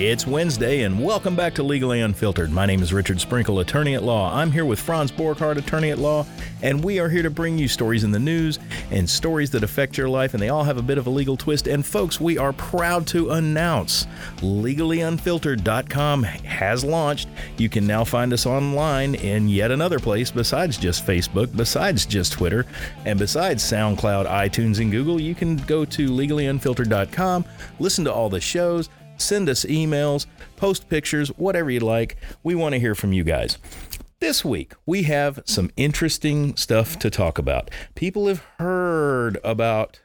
It's Wednesday, and welcome back to Legally Unfiltered. My name is Richard Sprinkle, attorney at law. I'm here with Franz Borghardt, attorney at law, and we are here to bring you stories in the news and stories that affect your life, and they all have a bit of a legal twist. And folks, we are proud to announce legallyunfiltered.com has launched. You can now find us online in yet another place besides just Facebook, besides just Twitter, and besides SoundCloud, iTunes, and Google. You can go to legallyunfiltered.com, listen to all the shows send us emails, post pictures, whatever you like. We want to hear from you guys. This week, we have some interesting stuff to talk about. People have heard about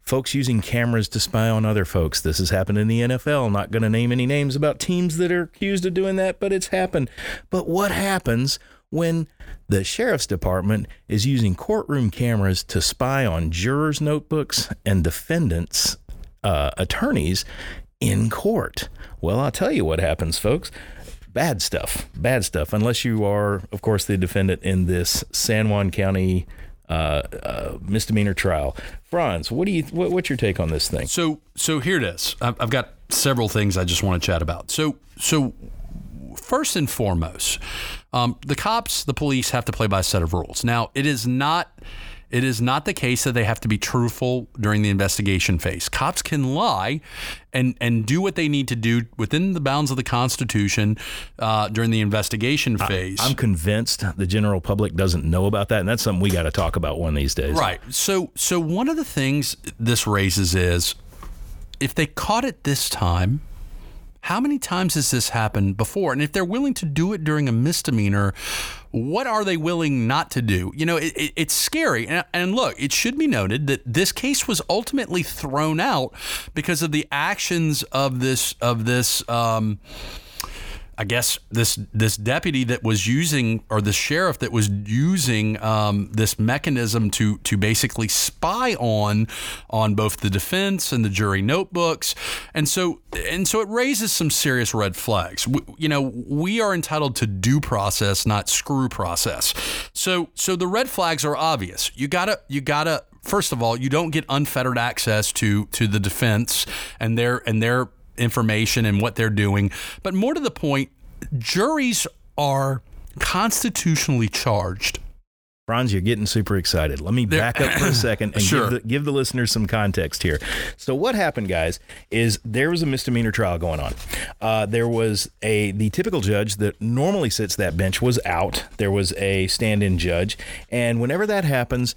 folks using cameras to spy on other folks. This has happened in the NFL. Not going to name any names about teams that are accused of doing that, but it's happened. But what happens when the sheriff's department is using courtroom cameras to spy on jurors' notebooks and defendants' uh, attorneys in court. Well, I'll tell you what happens, folks. Bad stuff. Bad stuff. Unless you are, of course, the defendant in this San Juan County uh, uh, misdemeanor trial. Franz, what do you? What, what's your take on this thing? So, so here it is. I've, I've got several things I just want to chat about. So, so first and foremost, um, the cops, the police have to play by a set of rules. Now, it is not it is not the case that they have to be truthful during the investigation phase. Cops can lie and and do what they need to do within the bounds of the Constitution uh, during the investigation phase. I, am convinced the general public doesn't know about that, and that's something we got to talk about one of these days. Right. So so one of the things this raises is if they caught it this time how many times has this happened before? And if they're willing to do it during a misdemeanor, what are they willing not to do? You know, it, it, it's scary. And, and, look, it should be noted that this case was ultimately thrown out because of the actions of this of this. Um, I guess this this deputy that was using or the sheriff that was using um, this mechanism to to basically spy on on both the defense and the jury notebooks, and so and so it raises some serious red flags. We, you know, we are entitled to due process, not screw process. So so the red flags are obvious. You gotta you gotta first of all, you don't get unfettered access to to the defense and their and their information and what they're doing. But more to the point, juries are constitutionally charged. Franz, you're getting super excited. Let me back up for a second and sure. give, the, give the listeners some context here. So, what happened, guys, is there was a misdemeanor trial going on. Uh, there was a the typical judge that normally sits that bench was out. There was a stand-in judge, and whenever that happens,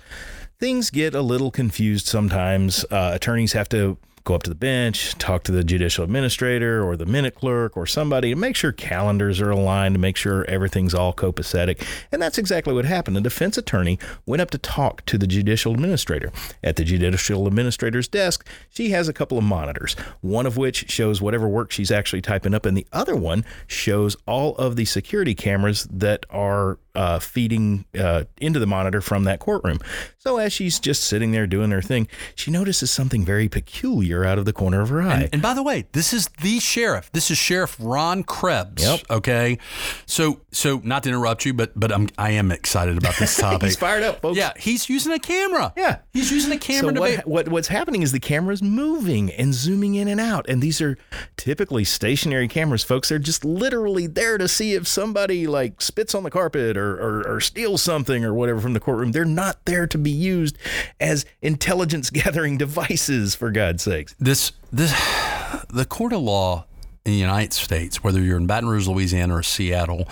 things get a little confused. Sometimes uh, attorneys have to go up to the bench, talk to the judicial administrator or the minute clerk or somebody to make sure calendars are aligned, to make sure everything's all copacetic. And that's exactly what happened. The defense attorney went up to talk to the judicial administrator. At the judicial administrator's desk, she has a couple of monitors, one of which shows whatever work she's actually typing up, and the other one shows all of the security cameras that are uh, feeding uh, into the monitor from that courtroom. So as she's just sitting there doing her thing, she notices something very peculiar out of the corner of her eye. And, and by the way, this is the sheriff. This is Sheriff Ron Krebs. Yep. Okay. So so not to interrupt you, but but I'm I am excited about this topic. he's fired up, folks. Yeah, he's using a camera. Yeah, he's using a camera. So to what, what what's happening is the camera's moving and zooming in and out, and these are typically stationary cameras, folks. They're just literally there to see if somebody like spits on the carpet or or, or steals something or whatever from the courtroom. They're not there to be used as intelligence gathering devices, for God's sakes. This this the court of law in the United States, whether you're in Baton Rouge, Louisiana, or Seattle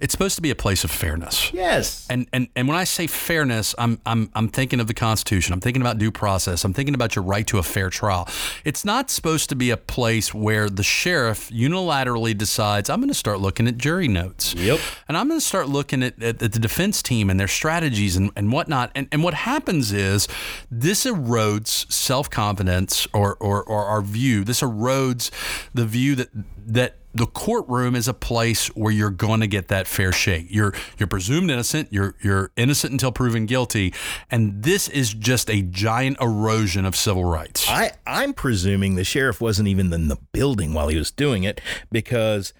it's supposed to be a place of fairness. Yes. And and and when I say fairness, I'm I'm I'm thinking of the Constitution. I'm thinking about due process. I'm thinking about your right to a fair trial. It's not supposed to be a place where the sheriff unilaterally decides I'm going to start looking at jury notes. Yep. And I'm going to start looking at, at, at, the defense team and their strategies and, and whatnot. And and what happens is this erodes self confidence or, or or our view. This erodes the view that that the courtroom is a place where you're going to get that fair shake. You're you're presumed innocent. You're you're innocent until proven guilty, and this is just a giant erosion of civil rights. I I'm presuming the sheriff wasn't even in the building while he was doing it because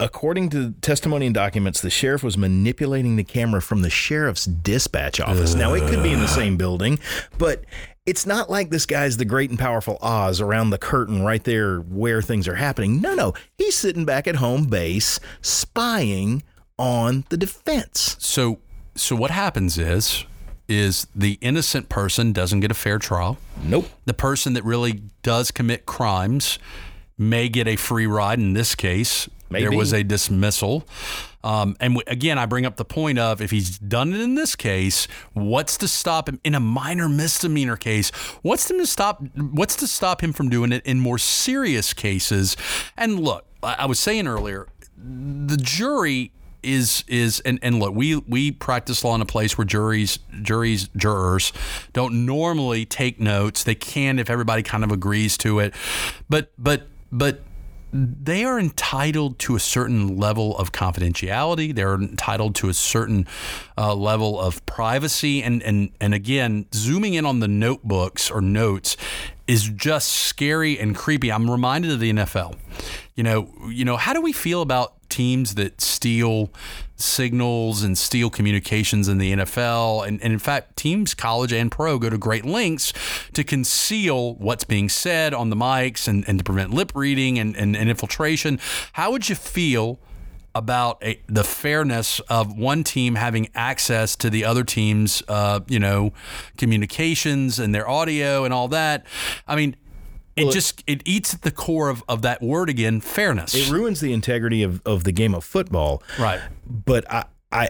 According to testimony and documents, the sheriff was manipulating the camera from the sheriff's dispatch office. Now, it could be in the same building, but it's not like this guy's the great and powerful Oz around the curtain right there where things are happening. No, no. He's sitting back at home base spying on the defense. So so what happens is is the innocent person doesn't get a fair trial. Nope. The person that really does commit crimes may get a free ride. In this case, Maybe. there was a dismissal. Um, and w- again, I bring up the point of if he's done it in this case, what's to stop him in a minor misdemeanor case? What's to stop? What's to stop him from doing it in more serious cases? And look, I, I was saying earlier, the jury is is and, and look we we practice law in a place where juries juries jurors don't normally take notes they can if everybody kind of agrees to it but but but they are entitled to a certain level of confidentiality. They're entitled to a certain uh, level of privacy. And, and, and again, zooming in on the notebooks or notes is just scary and creepy. I'm reminded of the NFL. You know, you know, how do we feel about teams that steal signals and steal communications in the NFL. And, and, in fact, teams, college and pro, go to great lengths to conceal what's being said on the mics and, and to prevent lip reading and, and, and infiltration. How would you feel? About a, the fairness of one team having access to the other team's, uh, you know, communications and their audio and all that. I mean, it well, just it eats at the core of, of that word again fairness it ruins the integrity of, of the game of football right but i i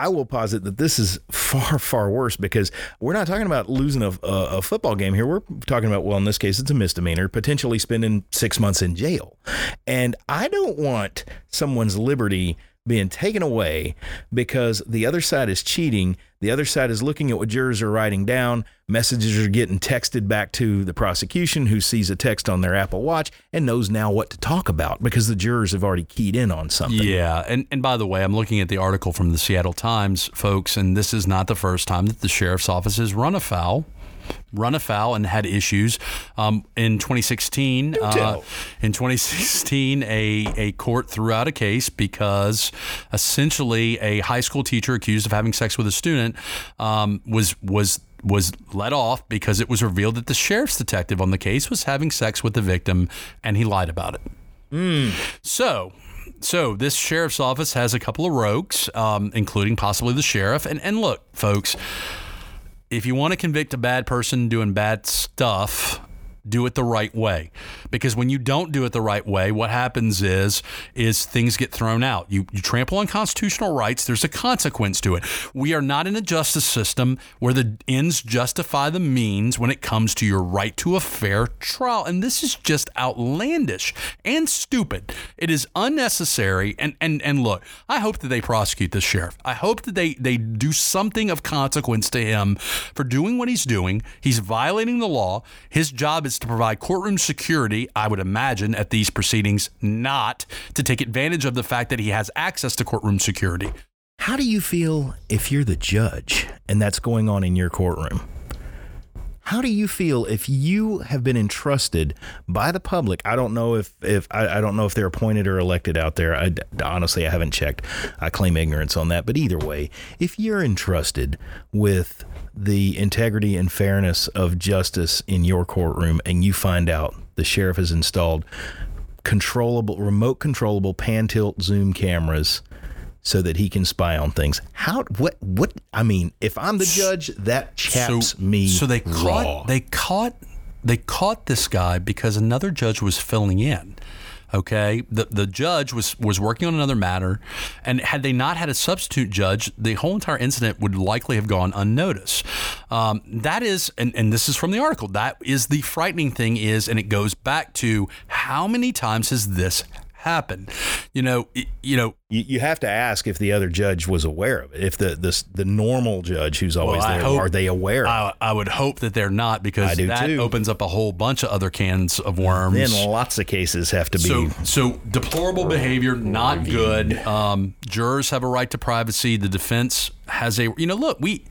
I will posit that this is far, far worse because we're not talking about losing a, a, a, football game here. We're talking about, well, in this case, it's a misdemeanor, potentially spending six months in jail. And I don't want someone's liberty being taken away because the other side is cheating. The other side is looking at what jurors are writing down. Messages are getting texted back to the prosecution, who sees a text on their Apple Watch and knows now what to talk about because the jurors have already keyed in on something. Yeah. And, and by the way, I'm looking at the article from the Seattle Times, folks, and this is not the first time that the sheriff's office has run afoul run afoul and had issues. Um, in 2016, uh, in 2016, a, a court threw out a case because essentially a high school teacher accused of having sex with a student um, was was was let off because it was revealed that the sheriff's detective on the case was having sex with the victim and he lied about it. Mm. So so this sheriff's office has a couple of rogues, um, including possibly the sheriff. And and look, folks, if you want to convict a bad person doing bad stuff, do it the right way. Because when you don't do it the right way what happens is is things get thrown out. You you trample on constitutional rights. There's a consequence to it. We are not in a justice system where the ends justify the means when it comes to your right to a fair trial. And this is just outlandish and stupid. It is unnecessary. And and and look i hope that they prosecute this sheriff. I hope that they they do something of consequence to him for doing what he's doing. He's violating the law. His job is to provide courtroom security, I would imagine, at these proceedings, not to take advantage of the fact that he has access to courtroom security. How do you feel if you're the judge and that's going on in your courtroom? How do you feel if you have been entrusted by the public? I don't know if if I, I don't know if they're appointed or elected out there. I, honestly, I haven't checked. I claim ignorance on that. But either way, if you're entrusted with the integrity and fairness of justice in your courtroom and you find out the sheriff has installed controllable remote controllable pan tilt zoom cameras so that he can spy on things. How what what I mean, if I'm the judge, that chaps so, me. So they raw. caught they caught they caught this guy because another judge was filling in. Okay, the the judge was was working on another matter, and had they not had a substitute judge, the whole entire incident would likely have gone unnoticed. Um, that is, and, and this is from the article. That is the frightening thing is, and it goes back to how many times has this happen. You know, you know, you, you have to ask if the other judge was aware of it. If the the, the normal judge who's always well, there, hope, are they aware? I, I, would hope that they're not because that too. opens up a whole bunch of other cans of worms. Then lots of cases have to be so so deplorable behavior, not good. Um, jurors have a right to privacy. The defense has a you know look we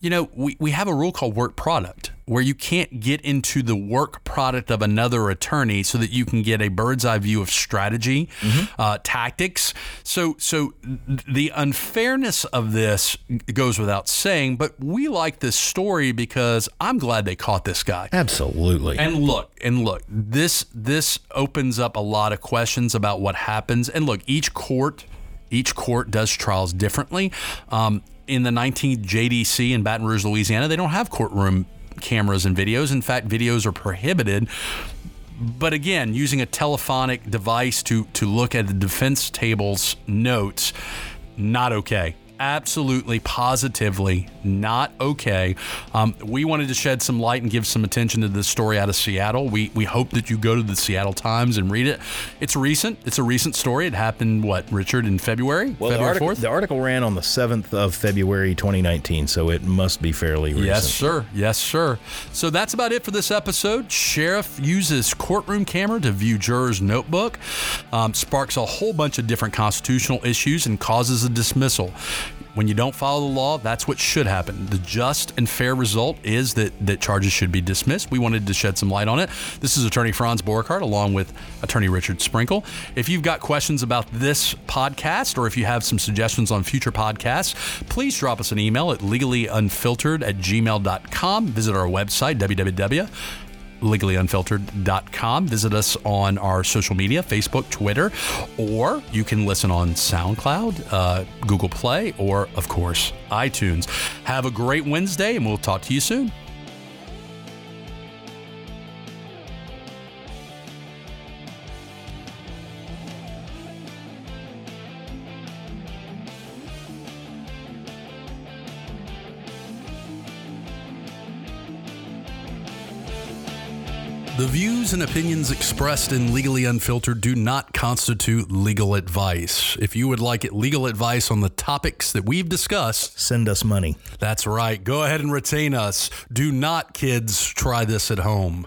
you know we we have a rule called work product where you can't get into the work product of another attorney so that you can get a bird's eye view of strategy, uh, tactics. So, so the unfairness of this goes without saying, but we like this story because I'm glad they caught this guy. Absolutely. And look, and look, this this opens up a lot of questions about what happens. And look, each court, each court does trials differently. Um, in the 19th JDC in Baton Rouge, Louisiana, they don't have courtroom cameras and videos. In fact, videos are prohibited. But again, using a telephonic device to to look at the defense table's notes, not okay absolutely, positively not okay. Um, we wanted to shed some light and give some attention to this story out of Seattle. We we hope that you go to the Seattle Times and read it. It's recent. It's a recent story. It happened what Richard in February. Well, the February article, 4th? the article ran on the 7th of February 2019, so it must be fairly recent. Yes, sir. Yes, sir. So that's about it for this episode. Sheriff uses courtroom camera to view jurors' notebook, um, sparks a whole bunch of different constitutional issues, and causes a dismissal. When you don't follow the law, that's what should happen. The just and fair result is that that charges should be dismissed. We wanted to shed some light on it. This is Attorney Franz Borghardt along with Attorney Richard Sprinkle. If you've got questions about this podcast or if you have some suggestions on future podcasts, please drop us an email at legallyunfiltered at gmail.com. Visit our website, www legallyunfiltered.com. Visit us on our social media Facebook, Twitter, or you can listen on SoundCloud, uh, Google Play, or, of course, iTunes. Have a great Wednesday, and we'll talk to you soon. The views and opinions expressed in Legally Unfiltered do not constitute legal advice. If you would like legal advice on the topics that we've discussed, Send us money. that's right. Go ahead and retain us. Do not, kids, try this at home.